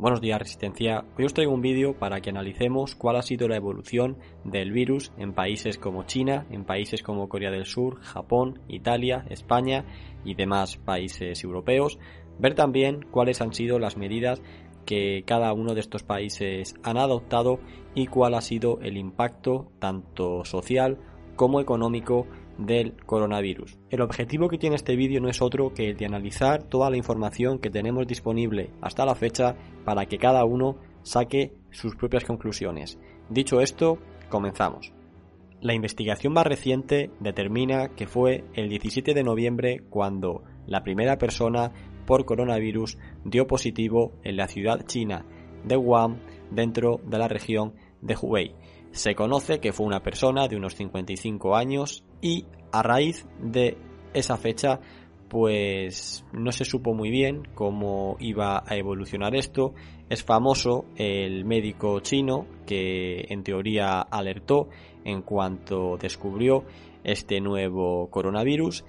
Buenos días Resistencia, hoy os traigo un vídeo para que analicemos cuál ha sido la evolución del virus en países como China, en países como Corea del Sur, Japón, Italia, España y demás países europeos, ver también cuáles han sido las medidas que cada uno de estos países han adoptado y cuál ha sido el impacto tanto social como económico del coronavirus. El objetivo que tiene este vídeo no es otro que el de analizar toda la información que tenemos disponible hasta la fecha para que cada uno saque sus propias conclusiones. Dicho esto, comenzamos. La investigación más reciente determina que fue el 17 de noviembre cuando la primera persona por coronavirus dio positivo en la ciudad china de Wuhan dentro de la región de Hubei. Se conoce que fue una persona de unos 55 años y a raíz de esa fecha pues no se supo muy bien cómo iba a evolucionar esto. Es famoso el médico chino que en teoría alertó en cuanto descubrió este nuevo coronavirus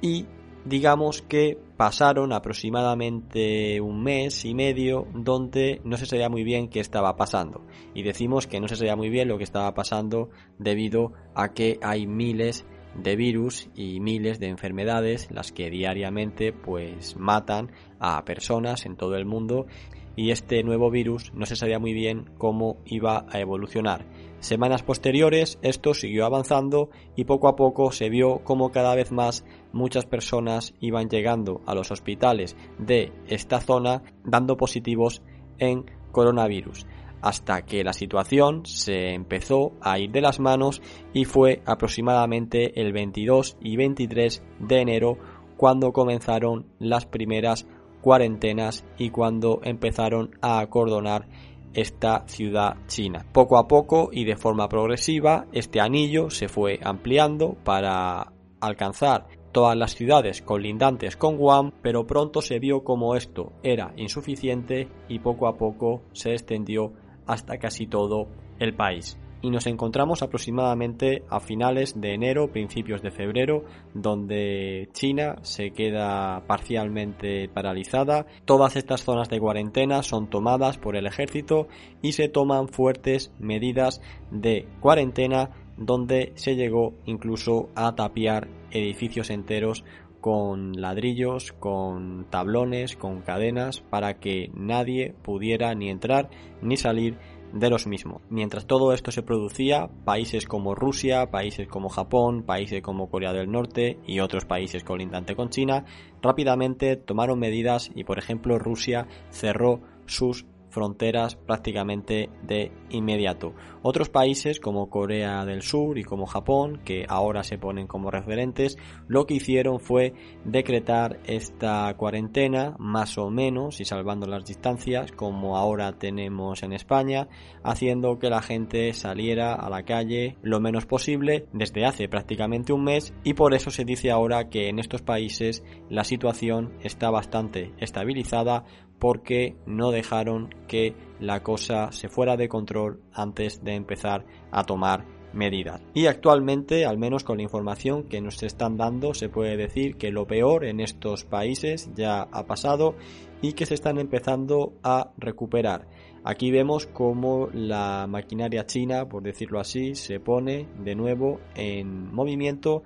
y digamos que pasaron aproximadamente un mes y medio donde no se sabía muy bien qué estaba pasando. Y decimos que no se sabía muy bien lo que estaba pasando debido a que hay miles de virus y miles de enfermedades las que diariamente pues matan a personas en todo el mundo y este nuevo virus no se sabía muy bien cómo iba a evolucionar. Semanas posteriores esto siguió avanzando y poco a poco se vio como cada vez más muchas personas iban llegando a los hospitales de esta zona dando positivos en coronavirus hasta que la situación se empezó a ir de las manos y fue aproximadamente el 22 y 23 de enero cuando comenzaron las primeras cuarentenas y cuando empezaron a acordonar esta ciudad china. Poco a poco y de forma progresiva este anillo se fue ampliando para alcanzar todas las ciudades colindantes con Guam, pero pronto se vio como esto era insuficiente y poco a poco se extendió hasta casi todo el país y nos encontramos aproximadamente a finales de enero, principios de febrero, donde China se queda parcialmente paralizada. Todas estas zonas de cuarentena son tomadas por el ejército y se toman fuertes medidas de cuarentena donde se llegó incluso a tapiar edificios enteros con ladrillos, con tablones, con cadenas, para que nadie pudiera ni entrar ni salir de los mismos. Mientras todo esto se producía, países como Rusia, países como Japón, países como Corea del Norte y otros países colindantes con China rápidamente tomaron medidas y por ejemplo Rusia cerró sus fronteras prácticamente de inmediato. Otros países como Corea del Sur y como Japón, que ahora se ponen como referentes, lo que hicieron fue decretar esta cuarentena más o menos y salvando las distancias como ahora tenemos en España, haciendo que la gente saliera a la calle lo menos posible desde hace prácticamente un mes y por eso se dice ahora que en estos países la situación está bastante estabilizada porque no dejaron que la cosa se fuera de control antes de empezar a tomar medidas. Y actualmente, al menos con la información que nos están dando, se puede decir que lo peor en estos países ya ha pasado y que se están empezando a recuperar. Aquí vemos cómo la maquinaria china, por decirlo así, se pone de nuevo en movimiento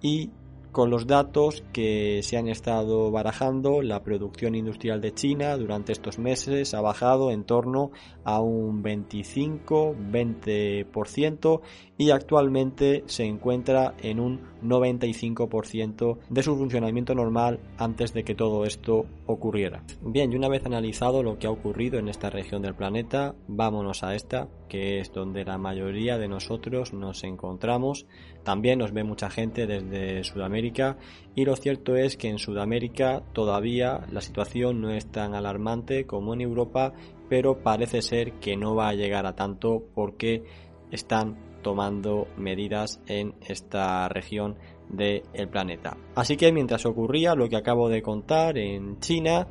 y con los datos que se han estado barajando, la producción industrial de China durante estos meses ha bajado en torno a un 25-20% y actualmente se encuentra en un 95% de su funcionamiento normal antes de que todo esto ocurriera. Bien, y una vez analizado lo que ha ocurrido en esta región del planeta, vámonos a esta, que es donde la mayoría de nosotros nos encontramos. También nos ve mucha gente desde Sudamérica y lo cierto es que en Sudamérica todavía la situación no es tan alarmante como en Europa, pero parece ser que no va a llegar a tanto porque están tomando medidas en esta región del planeta. Así que mientras ocurría lo que acabo de contar en China,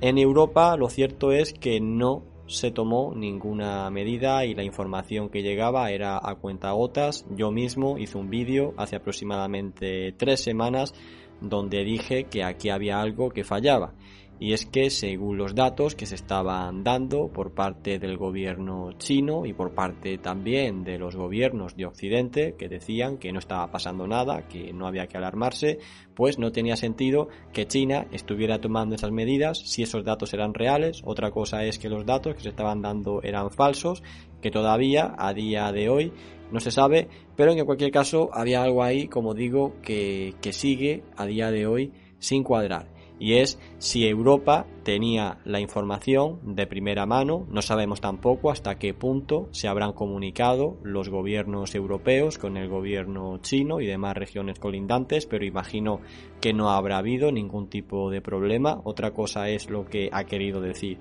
en Europa lo cierto es que no se tomó ninguna medida y la información que llegaba era a cuenta gotas. Yo mismo hice un vídeo hace aproximadamente tres semanas donde dije que aquí había algo que fallaba. Y es que según los datos que se estaban dando por parte del gobierno chino y por parte también de los gobiernos de Occidente que decían que no estaba pasando nada, que no había que alarmarse, pues no tenía sentido que China estuviera tomando esas medidas si esos datos eran reales. Otra cosa es que los datos que se estaban dando eran falsos, que todavía a día de hoy no se sabe, pero en cualquier caso había algo ahí, como digo, que, que sigue a día de hoy sin cuadrar y es si Europa tenía la información de primera mano, no sabemos tampoco hasta qué punto se habrán comunicado los gobiernos europeos con el gobierno chino y demás regiones colindantes, pero imagino que no habrá habido ningún tipo de problema, otra cosa es lo que ha querido decir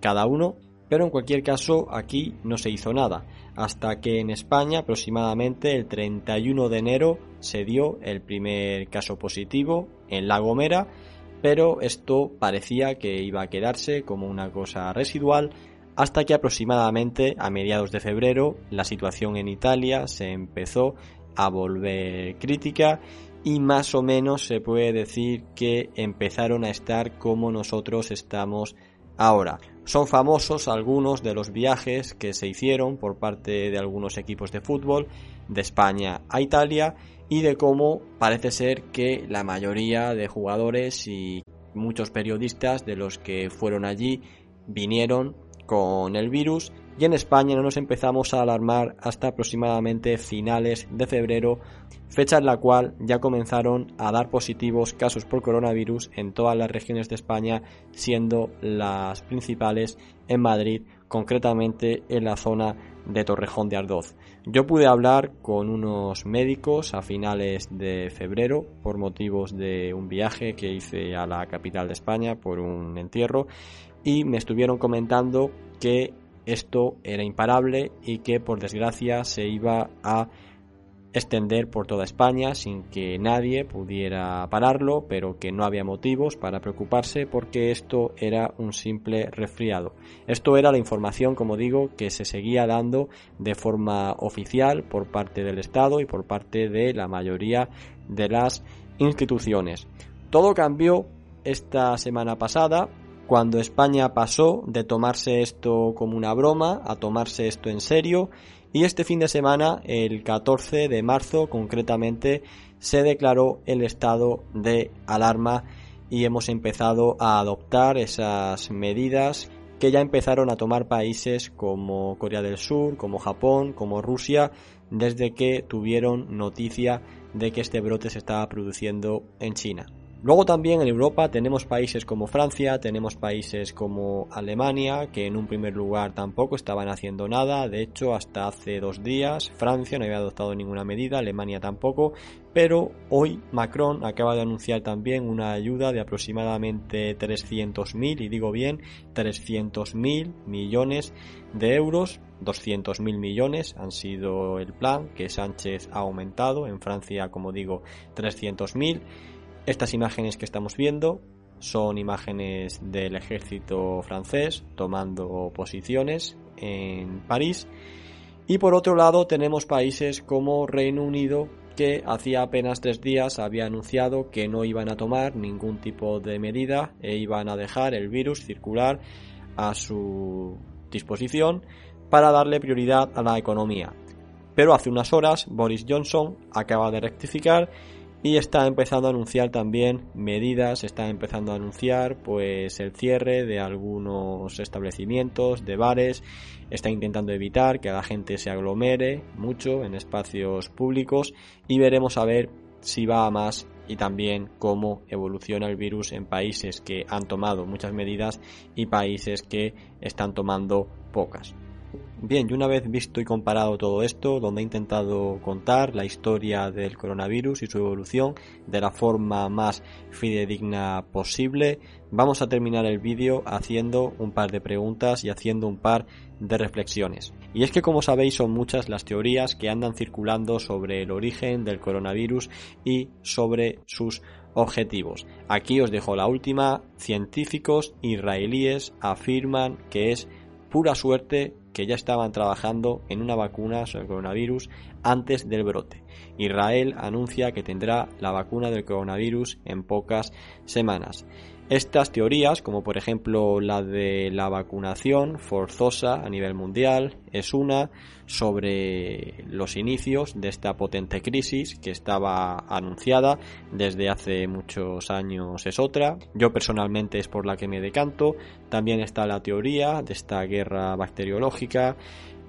cada uno, pero en cualquier caso aquí no se hizo nada, hasta que en España aproximadamente el 31 de enero se dio el primer caso positivo en La Gomera, pero esto parecía que iba a quedarse como una cosa residual hasta que aproximadamente a mediados de febrero la situación en Italia se empezó a volver crítica y más o menos se puede decir que empezaron a estar como nosotros estamos ahora. Son famosos algunos de los viajes que se hicieron por parte de algunos equipos de fútbol de España a Italia y de cómo parece ser que la mayoría de jugadores y muchos periodistas de los que fueron allí vinieron con el virus. Y en España no nos empezamos a alarmar hasta aproximadamente finales de febrero, fecha en la cual ya comenzaron a dar positivos casos por coronavirus en todas las regiones de España, siendo las principales en Madrid, concretamente en la zona de Torrejón de Ardoz. Yo pude hablar con unos médicos a finales de febrero por motivos de un viaje que hice a la capital de España por un entierro y me estuvieron comentando que esto era imparable y que por desgracia se iba a extender por toda España sin que nadie pudiera pararlo, pero que no había motivos para preocuparse porque esto era un simple resfriado. Esto era la información, como digo, que se seguía dando de forma oficial por parte del Estado y por parte de la mayoría de las instituciones. Todo cambió esta semana pasada cuando España pasó de tomarse esto como una broma a tomarse esto en serio y este fin de semana, el 14 de marzo concretamente, se declaró el estado de alarma y hemos empezado a adoptar esas medidas que ya empezaron a tomar países como Corea del Sur, como Japón, como Rusia, desde que tuvieron noticia de que este brote se estaba produciendo en China. Luego también en Europa tenemos países como Francia, tenemos países como Alemania, que en un primer lugar tampoco estaban haciendo nada, de hecho hasta hace dos días Francia no había adoptado ninguna medida, Alemania tampoco, pero hoy Macron acaba de anunciar también una ayuda de aproximadamente 300.000, y digo bien, 300.000 millones de euros 200.000 millones han sido el plan que Sánchez ha aumentado. En Francia, como digo, 300.000. Estas imágenes que estamos viendo son imágenes del ejército francés tomando posiciones en París. Y por otro lado tenemos países como Reino Unido que hacía apenas tres días había anunciado que no iban a tomar ningún tipo de medida e iban a dejar el virus circular a su disposición para darle prioridad a la economía. Pero hace unas horas Boris Johnson acaba de rectificar y está empezando a anunciar también medidas, está empezando a anunciar pues el cierre de algunos establecimientos, de bares, está intentando evitar que la gente se aglomere mucho en espacios públicos y veremos a ver si va a más y también cómo evoluciona el virus en países que han tomado muchas medidas y países que están tomando pocas. Bien, y una vez visto y comparado todo esto, donde he intentado contar la historia del coronavirus y su evolución de la forma más fidedigna posible, vamos a terminar el vídeo haciendo un par de preguntas y haciendo un par de reflexiones. Y es que como sabéis son muchas las teorías que andan circulando sobre el origen del coronavirus y sobre sus objetivos. Aquí os dejo la última. Científicos israelíes afirman que es pura suerte que ya estaban trabajando en una vacuna sobre el coronavirus antes del brote. Israel anuncia que tendrá la vacuna del coronavirus en pocas semanas. Estas teorías, como por ejemplo la de la vacunación forzosa a nivel mundial, es una sobre los inicios de esta potente crisis que estaba anunciada desde hace muchos años es otra. Yo personalmente es por la que me decanto. También está la teoría de esta guerra bacteriológica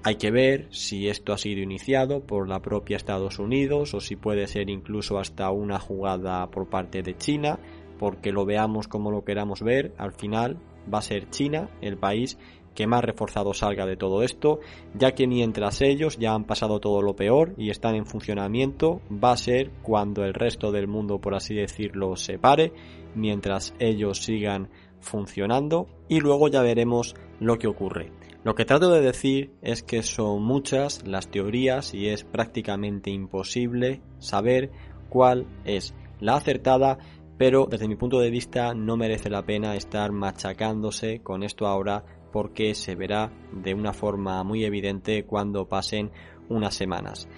hay que ver si esto ha sido iniciado por la propia Estados Unidos o si puede ser incluso hasta una jugada por parte de China porque lo veamos como lo queramos ver, al final va a ser China el país que más reforzado salga de todo esto, ya que mientras ellos ya han pasado todo lo peor y están en funcionamiento, va a ser cuando el resto del mundo, por así decirlo, se pare, mientras ellos sigan funcionando y luego ya veremos lo que ocurre. Lo que trato de decir es que son muchas las teorías y es prácticamente imposible saber cuál es la acertada pero desde mi punto de vista no merece la pena estar machacándose con esto ahora porque se verá de una forma muy evidente cuando pasen unas semanas.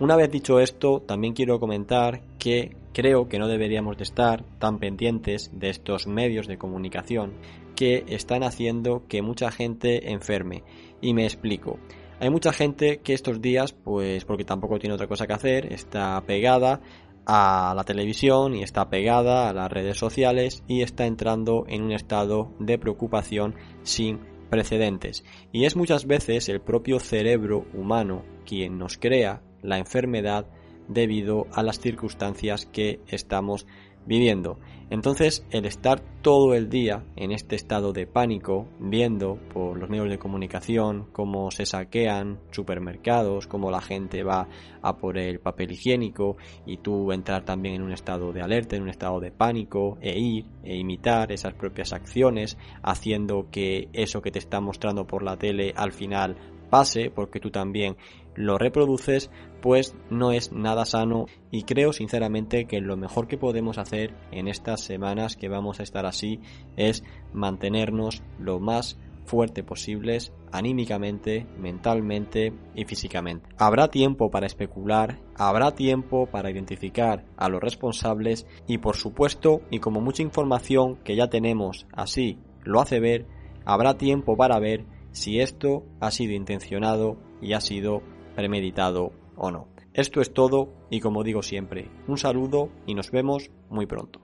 Una vez dicho esto, también quiero comentar que creo que no deberíamos de estar tan pendientes de estos medios de comunicación que están haciendo que mucha gente enferme. Y me explico. Hay mucha gente que estos días, pues porque tampoco tiene otra cosa que hacer, está pegada a la televisión y está pegada a las redes sociales y está entrando en un estado de preocupación sin precedentes. Y es muchas veces el propio cerebro humano quien nos crea la enfermedad debido a las circunstancias que estamos viviendo. Entonces, el estar todo el día en este estado de pánico, viendo por los medios de comunicación cómo se saquean supermercados, cómo la gente va a por el papel higiénico y tú entrar también en un estado de alerta, en un estado de pánico e ir e imitar esas propias acciones, haciendo que eso que te está mostrando por la tele al final pase, porque tú también lo reproduces, pues no es nada sano y creo sinceramente que lo mejor que podemos hacer en estas semanas que vamos a estar así es mantenernos lo más fuerte posibles anímicamente, mentalmente y físicamente. Habrá tiempo para especular, habrá tiempo para identificar a los responsables y por supuesto, y como mucha información que ya tenemos así lo hace ver, habrá tiempo para ver si esto ha sido intencionado y ha sido premeditado o no. Esto es todo y como digo siempre, un saludo y nos vemos muy pronto.